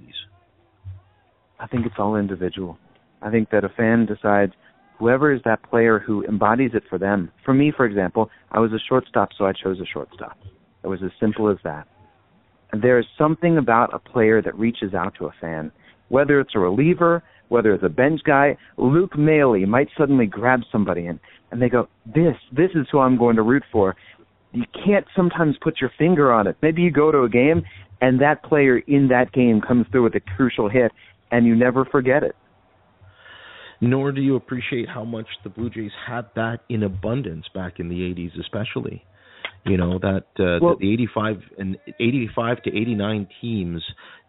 I think it's all individual. I think that a fan decides whoever is that player who embodies it for them. For me, for example, I was a shortstop, so I chose a shortstop. It was as simple as that. And there is something about a player that reaches out to a fan, whether it's a reliever, whether it's a bench guy. Luke Maile might suddenly grab somebody and, and they go, "This, this is who I'm going to root for." You can't sometimes put your finger on it. Maybe you go to a game and that player in that game comes through with a crucial hit and you never forget it. Nor do you appreciate how much the Blue Jays had that in abundance back in the 80s, especially. You know that uh, well, the 85 and 85 to 89 teams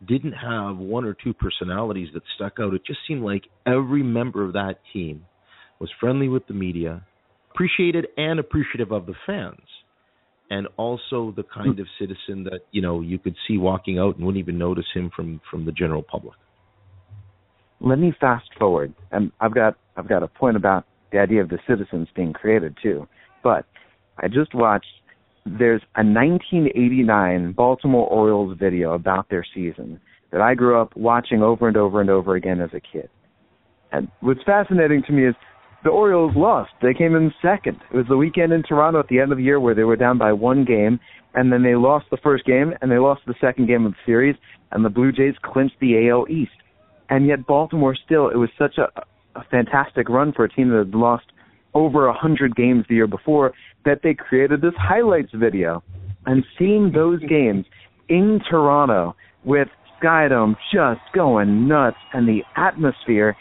didn't have one or two personalities that stuck out. It just seemed like every member of that team was friendly with the media, appreciated and appreciative of the fans, and also the kind of citizen that you know you could see walking out and wouldn't even notice him from from the general public. Let me fast forward, and I've got I've got a point about the idea of the citizens being created too. But I just watched there's a 1989 Baltimore Orioles video about their season that I grew up watching over and over and over again as a kid. And what's fascinating to me is the Orioles lost. They came in second. It was the weekend in Toronto at the end of the year where they were down by one game, and then they lost the first game, and they lost the second game of the series, and the Blue Jays clinched the AL East. And yet Baltimore still, it was such a, a fantastic run for a team that had lost over a hundred games the year before that they created this highlights video. And seeing those games in Toronto with Skydome just going nuts and the atmosphere,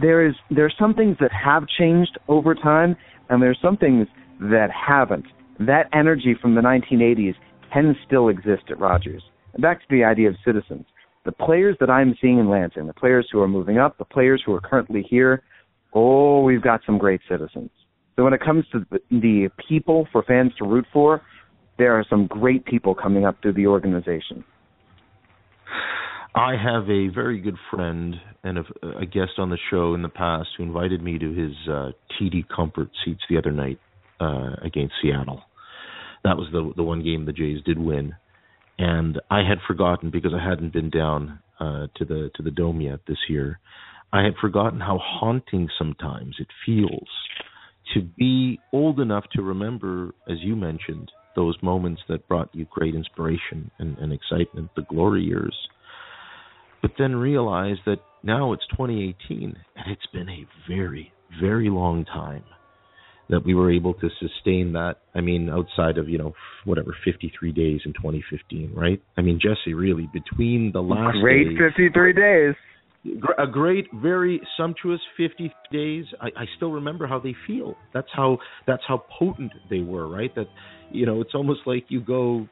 there is there's some things that have changed over time and there's some things that haven't. That energy from the 1980s can still exist at Rogers. Back to the idea of citizens. The players that I'm seeing in Lansing, the players who are moving up, the players who are currently here, oh, we've got some great citizens. So when it comes to the people for fans to root for, there are some great people coming up through the organization. I have a very good friend and a, a guest on the show in the past who invited me to his uh, TD Comfort seats the other night uh, against Seattle. That was the the one game the Jays did win, and I had forgotten because I hadn't been down uh, to the to the dome yet this year. I had forgotten how haunting sometimes it feels to be old enough to remember, as you mentioned, those moments that brought you great inspiration and, and excitement, the glory years. But then realize that now it's 2018 and it's been a very, very long time that we were able to sustain that. I mean, outside of you know whatever 53 days in 2015, right? I mean, Jesse, really between the last great day, 53 days a great, very sumptuous 50 days. I, I still remember how they feel. That's how that's how potent they were, right? That you know, it's almost like you go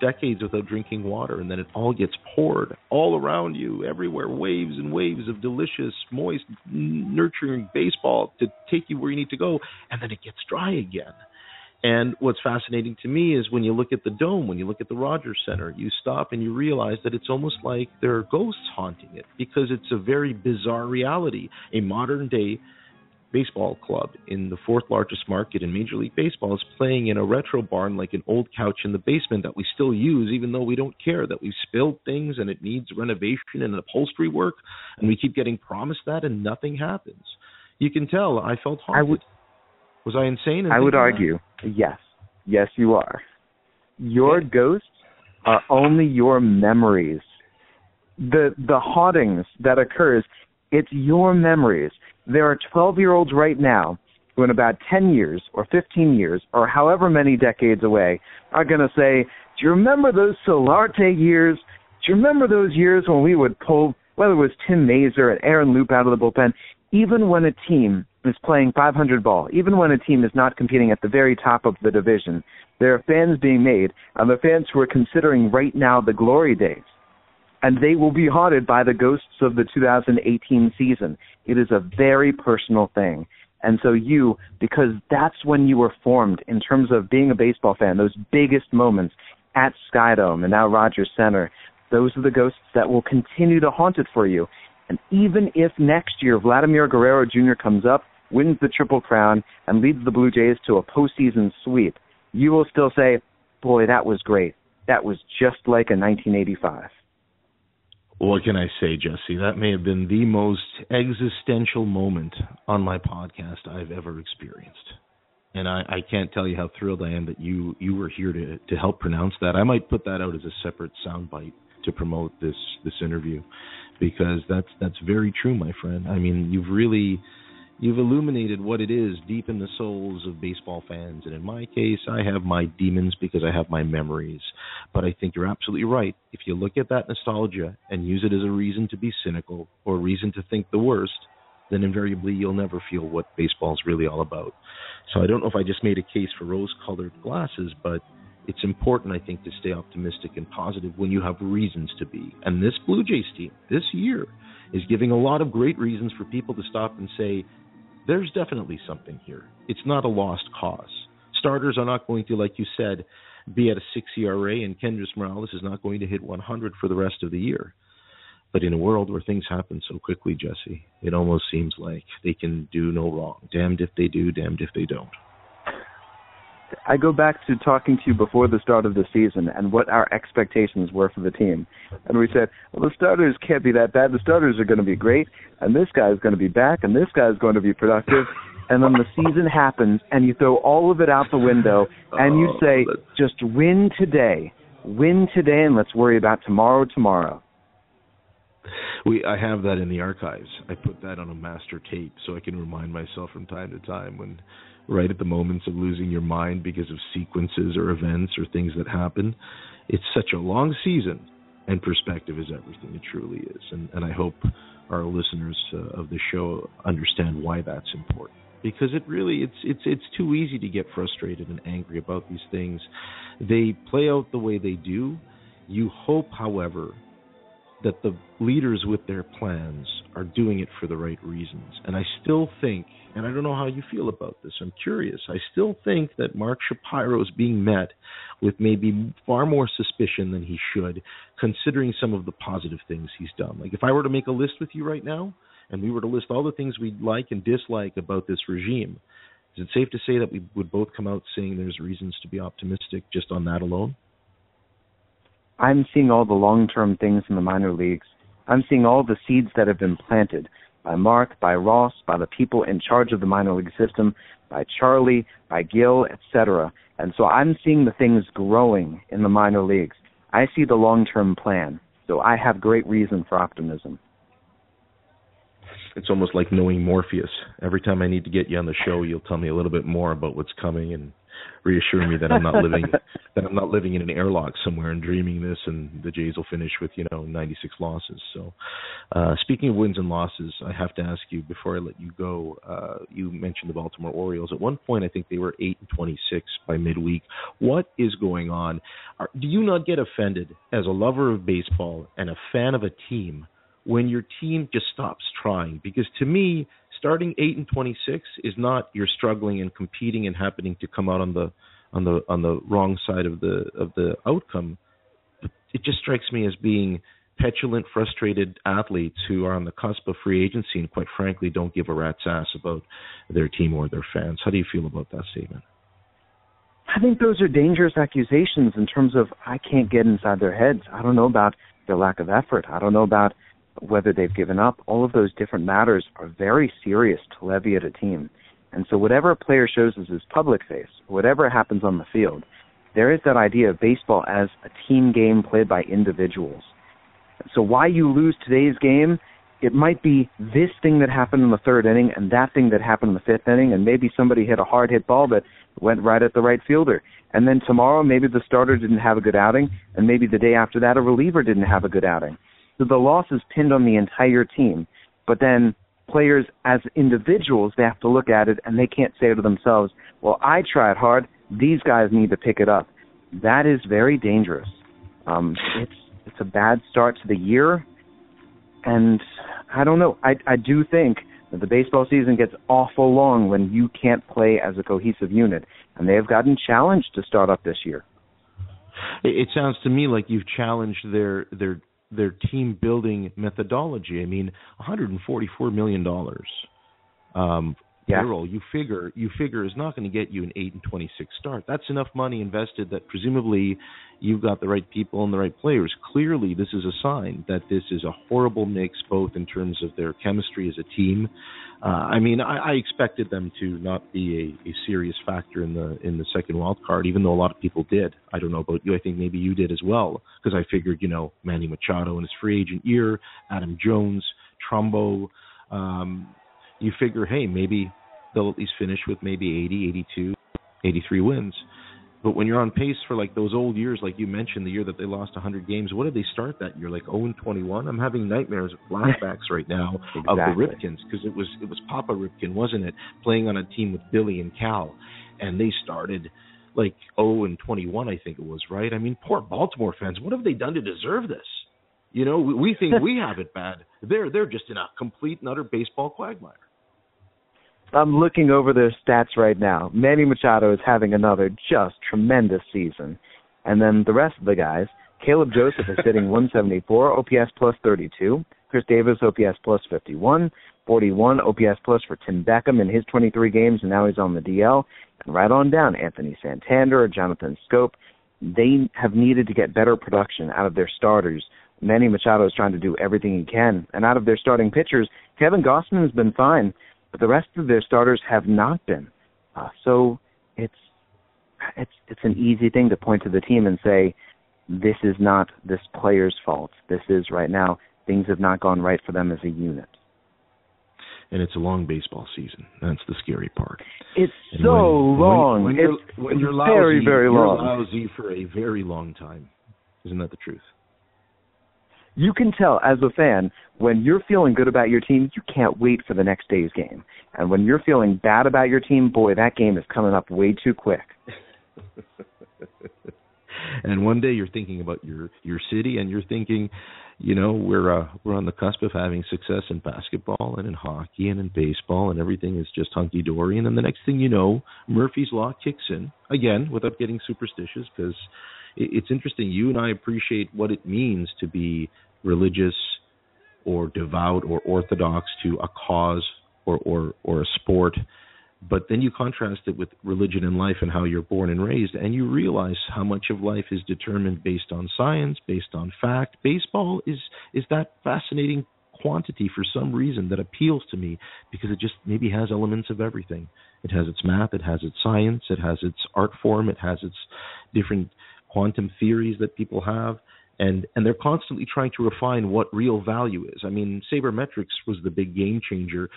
decades without drinking water, and then it all gets poured all around you, everywhere, waves and waves of delicious, moist, nurturing baseball to take you where you need to go, and then it gets dry again. And what's fascinating to me is when you look at the dome, when you look at the Rogers Center, you stop and you realize that it's almost like there are ghosts haunting it because it's a very bizarre reality. A modern day baseball club in the fourth largest market in Major League Baseball is playing in a retro barn like an old couch in the basement that we still use, even though we don't care that we've spilled things and it needs renovation and upholstery work, and we keep getting promised that and nothing happens. You can tell I felt haunted. I would was I insane? I would argue, that? yes, yes, you are. Your ghosts are only your memories. The the hauntings that occurs, it's your memories. There are 12 year olds right now who, in about 10 years or 15 years or however many decades away, are going to say, "Do you remember those Solarte years? Do you remember those years when we would pull whether it was Tim Mayza and Aaron Loup out of the bullpen, even when a team is playing 500 ball, even when a team is not competing at the very top of the division, there are fans being made, and the fans who are considering right now the glory days. And they will be haunted by the ghosts of the 2018 season. It is a very personal thing. And so you, because that's when you were formed in terms of being a baseball fan, those biggest moments at Skydome and now Rogers Center, those are the ghosts that will continue to haunt it for you. And even if next year Vladimir Guerrero Jr. comes up, wins the Triple Crown, and leads the Blue Jays to a postseason sweep, you will still say, boy, that was great. That was just like a 1985. What can I say, Jesse? That may have been the most existential moment on my podcast I've ever experienced. And I, I can't tell you how thrilled I am that you you were here to to help pronounce that. I might put that out as a separate soundbite to promote this this interview because that's that's very true, my friend. I mean, you've really you've illuminated what it is deep in the souls of baseball fans. And in my case, I have my demons because I have my memories. But I think you're absolutely right. If you look at that nostalgia and use it as a reason to be cynical or reason to think the worst, then invariably you'll never feel what baseball is really all about. So I don't know if I just made a case for rose-colored glasses, but it's important, I think, to stay optimistic and positive when you have reasons to be. And this Blue Jays team this year is giving a lot of great reasons for people to stop and say, there's definitely something here. It's not a lost cause. Starters are not going to, like you said, be at a six ERA, and Kendrys Morales is not going to hit 100 for the rest of the year. But in a world where things happen so quickly, Jesse, it almost seems like they can do no wrong. Damned if they do, damned if they don't. I go back to talking to you before the start of the season and what our expectations were for the team. And we said, well, the starters can't be that bad. The starters are going to be great, and this guy is going to be back, and this guy is going to be productive. And then the season happens, and you throw all of it out the window, and you oh, say, just win today. Win today, and let's worry about tomorrow tomorrow. We I have that in the archives. I put that on a master tape so I can remind myself from time to time when right at the moments of losing your mind because of sequences or events or things that happen. It's such a long season, and perspective is everything. It truly is, and and I hope our listeners uh, of the show understand why that's important because it really it's it's it's too easy to get frustrated and angry about these things. They play out the way they do. You hope, however, that the leaders with their plans are doing it for the right reasons. And I still think, and I don't know how you feel about this, I'm curious, I still think that Mark Shapiro is being met with maybe far more suspicion than he should, considering some of the positive things he's done. Like if I were to make a list with you right now, and we were to list all the things we like and dislike about this regime, is it safe to say that we would both come out saying there's reasons to be optimistic just on that alone? I'm seeing all the long term things in the minor leagues. I'm seeing all the seeds that have been planted by Mark, by Ross, by the people in charge of the minor league system, by Charlie, by Gil, etc. And so I'm seeing the things growing in the minor leagues. I see the long term plan. So I have great reason for optimism. It's almost like knowing Morpheus. Every time I need to get you on the show, you'll tell me a little bit more about what's coming and reassuring me that I'm not living that I'm not living in an airlock somewhere and dreaming this and the Jays will finish with you know 96 losses. So, uh, speaking of wins and losses, I have to ask you before I let you go. Uh, you mentioned the Baltimore Orioles. At one point, I think they were eight and 26 by midweek. What is going on? Are, do you not get offended as a lover of baseball and a fan of a team? when your team just stops trying because to me starting 8 and 26 is not you're struggling and competing and happening to come out on the on the on the wrong side of the of the outcome it just strikes me as being petulant frustrated athletes who are on the cusp of free agency and quite frankly don't give a rat's ass about their team or their fans how do you feel about that statement I think those are dangerous accusations in terms of I can't get inside their heads. I don't know about their lack of effort. I don't know about whether they've given up, all of those different matters are very serious to levy at a team. And so whatever a player shows as his public face, whatever happens on the field, there is that idea of baseball as a team game played by individuals. So why you lose today's game, it might be this thing that happened in the third inning and that thing that happened in the fifth inning, and maybe somebody hit a hard hit ball that went right at the right fielder. And then tomorrow, maybe the starter didn't have a good outing, and maybe the day after that, a reliever didn't have a good outing. So the loss is pinned on the entire team. But then players as individuals, they have to look at it and they can't say to themselves, well, I tried hard. These guys need to pick it up. That is very dangerous. Um, it's it's a bad start to the year, and I don't know. I I do think that the baseball season gets awful long when you can't play as a cohesive unit, and they have gotten challenged to start up this year. It sounds to me like you've challenged their their their team building methodology. I mean, 144 million dollars um, yeah. You figure you figure is not going to get you an eight and 26 start. That's enough money invested that presumably you've got the right people and the right players. Clearly, this is a sign that this is a horrible mix, both in terms of their chemistry as a team. Uh, I mean, I, I expected them to not be a, a serious factor in the in the second wild card, even though a lot of people did. I don't know about you. I think maybe you did as well, because I figured, you know, Manny Machado in his free agent year, Adam Jones, Trumbo. Um, you figure, hey, maybe they'll at least finish with maybe 80, 82, 83 wins. But when you're on pace for like those old years, like you mentioned, the year that they lost 100 games, what did they start that year? Like 0 and 21. I'm having nightmares, flashbacks right now exactly. of the Ripkens because it was it was Papa Ripken, wasn't it, playing on a team with Billy and Cal, and they started like 0 and 21, I think it was, right? I mean, poor Baltimore fans. What have they done to deserve this? You know, we, we think we have it bad. They're they're just in a complete and utter baseball quagmire. I'm looking over their stats right now. Manny Machado is having another just tremendous season. And then the rest of the guys, Caleb Joseph is hitting 174, OPS plus 32. Chris Davis, OPS plus 51. 41 OPS plus for Tim Beckham in his 23 games, and now he's on the DL. And right on down, Anthony Santander, Jonathan Schoop. They have needed to get better production out of their starters. Manny Machado is trying to do everything he can. And out of their starting pitchers, Kevin Gausman has been fine but the rest of their starters have not been. Uh, so it's it's it's an easy thing to point to the team and say this is not this player's fault. This is right now things have not gone right for them as a unit. And it's a long baseball season. That's the scary part. It's and so when, long. When, when you're, it's when you're lousy, very very long. You're lousy for a very long time. Isn't that the truth? You can tell as a fan when you're feeling good about your team, you can't wait for the next day's game. And when you're feeling bad about your team, boy, that game is coming up way too quick. and one day you're thinking about your your city and you're thinking, you know, we're uh, we're on the cusp of having success in basketball and in hockey and in baseball and everything is just hunky dory and then the next thing you know, Murphy's law kicks in again without getting superstitious because it's interesting. You and I appreciate what it means to be religious or devout or orthodox to a cause or, or, or a sport. But then you contrast it with religion and life and how you're born and raised, and you realize how much of life is determined based on science, based on fact. Baseball is is that fascinating quantity for some reason that appeals to me because it just maybe has elements of everything. It has its math, it has its science, it has its art form, it has its different quantum theories that people have and and they're constantly trying to refine what real value is. I mean, sabermetrics was the big game changer.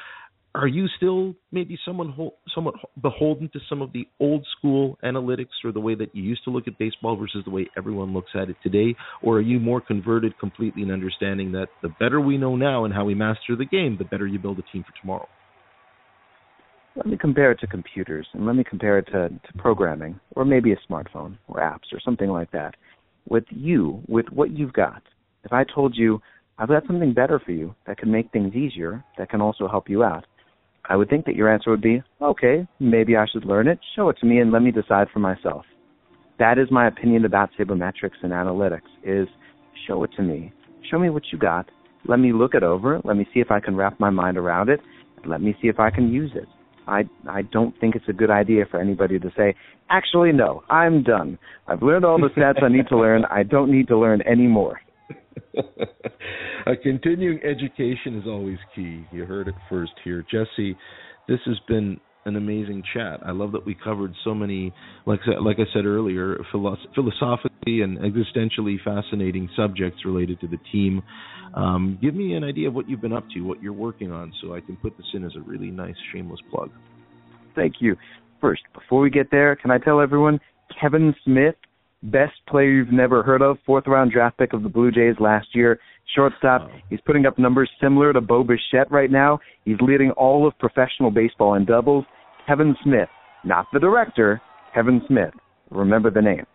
Are you still maybe someone somewhat beholden to some of the old school analytics or the way that you used to look at baseball versus the way everyone looks at it today, or are you more converted completely in understanding that the better we know now and how we master the game, the better you build a team for tomorrow? let me compare it to computers and let me compare it to, to programming or maybe a smartphone or apps or something like that. With you, with what you've got, if I told you, I've got something better for you that can make things easier, that can also help you out, I would think that your answer would be, okay, maybe I should learn it, show it to me, and let me decide for myself. That is my opinion about sabermetrics and analytics, is show it to me. Show me what you got. Let me look it over. Let me see if I can wrap my mind around it. Let me see if I can use it. I I don't think it's a good idea for anybody to say, actually no, I'm done. I've learned all the stats I need to learn. I don't need to learn any more. a continuing education is always key. You heard it first here. Jesse, this has been an amazing chat. I love that we covered so many, like like I said earlier, philosoph- philosophically and existentially fascinating subjects related to the team. Um, give me an idea of what you've been up to, what you're working on, so I can put this in as a really nice shameless plug. Thank you. First, before we get there, can I tell everyone Kevin Smith, best player you've never heard of, fourth round draft pick of the Blue Jays last year, shortstop. He's putting up numbers similar to Bo Bichette right now. He's leading all of professional baseball in doubles. Kevin Smith, not the director, Kevin Smith. Remember the name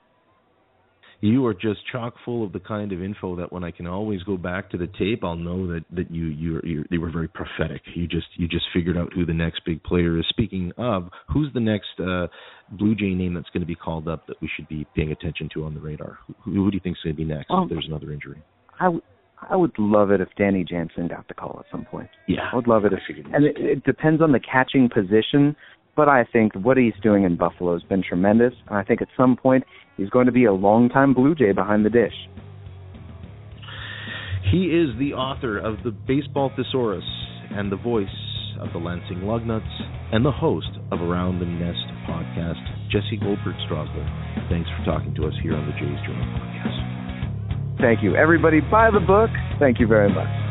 you are just chock full of the kind of info that when I can always go back to the tape, I'll know that that you you you they were very prophetic. You just you just figured out who the next big player is. Speaking of, who's the next uh, Blue Jay name that's going to be called up that we should be paying attention to on the radar? Who, who do you think is going to be next um, if there's another injury? I, w- I would love it if Danny Jansen got the call at some point. Yeah, I would love it if, and it, it depends on the catching position but I think what he's doing in Buffalo has been tremendous. And I think at some point he's going to be a long-time Blue Jay behind the dish. He is the author of the Baseball Thesaurus and the voice of the Lansing Lugnuts and the host of Around the Nest podcast, Jesse Goldberg Strassler. Thanks for talking to us here on the Jays Journal podcast. Thank you. Everybody, buy the book. Thank you very much.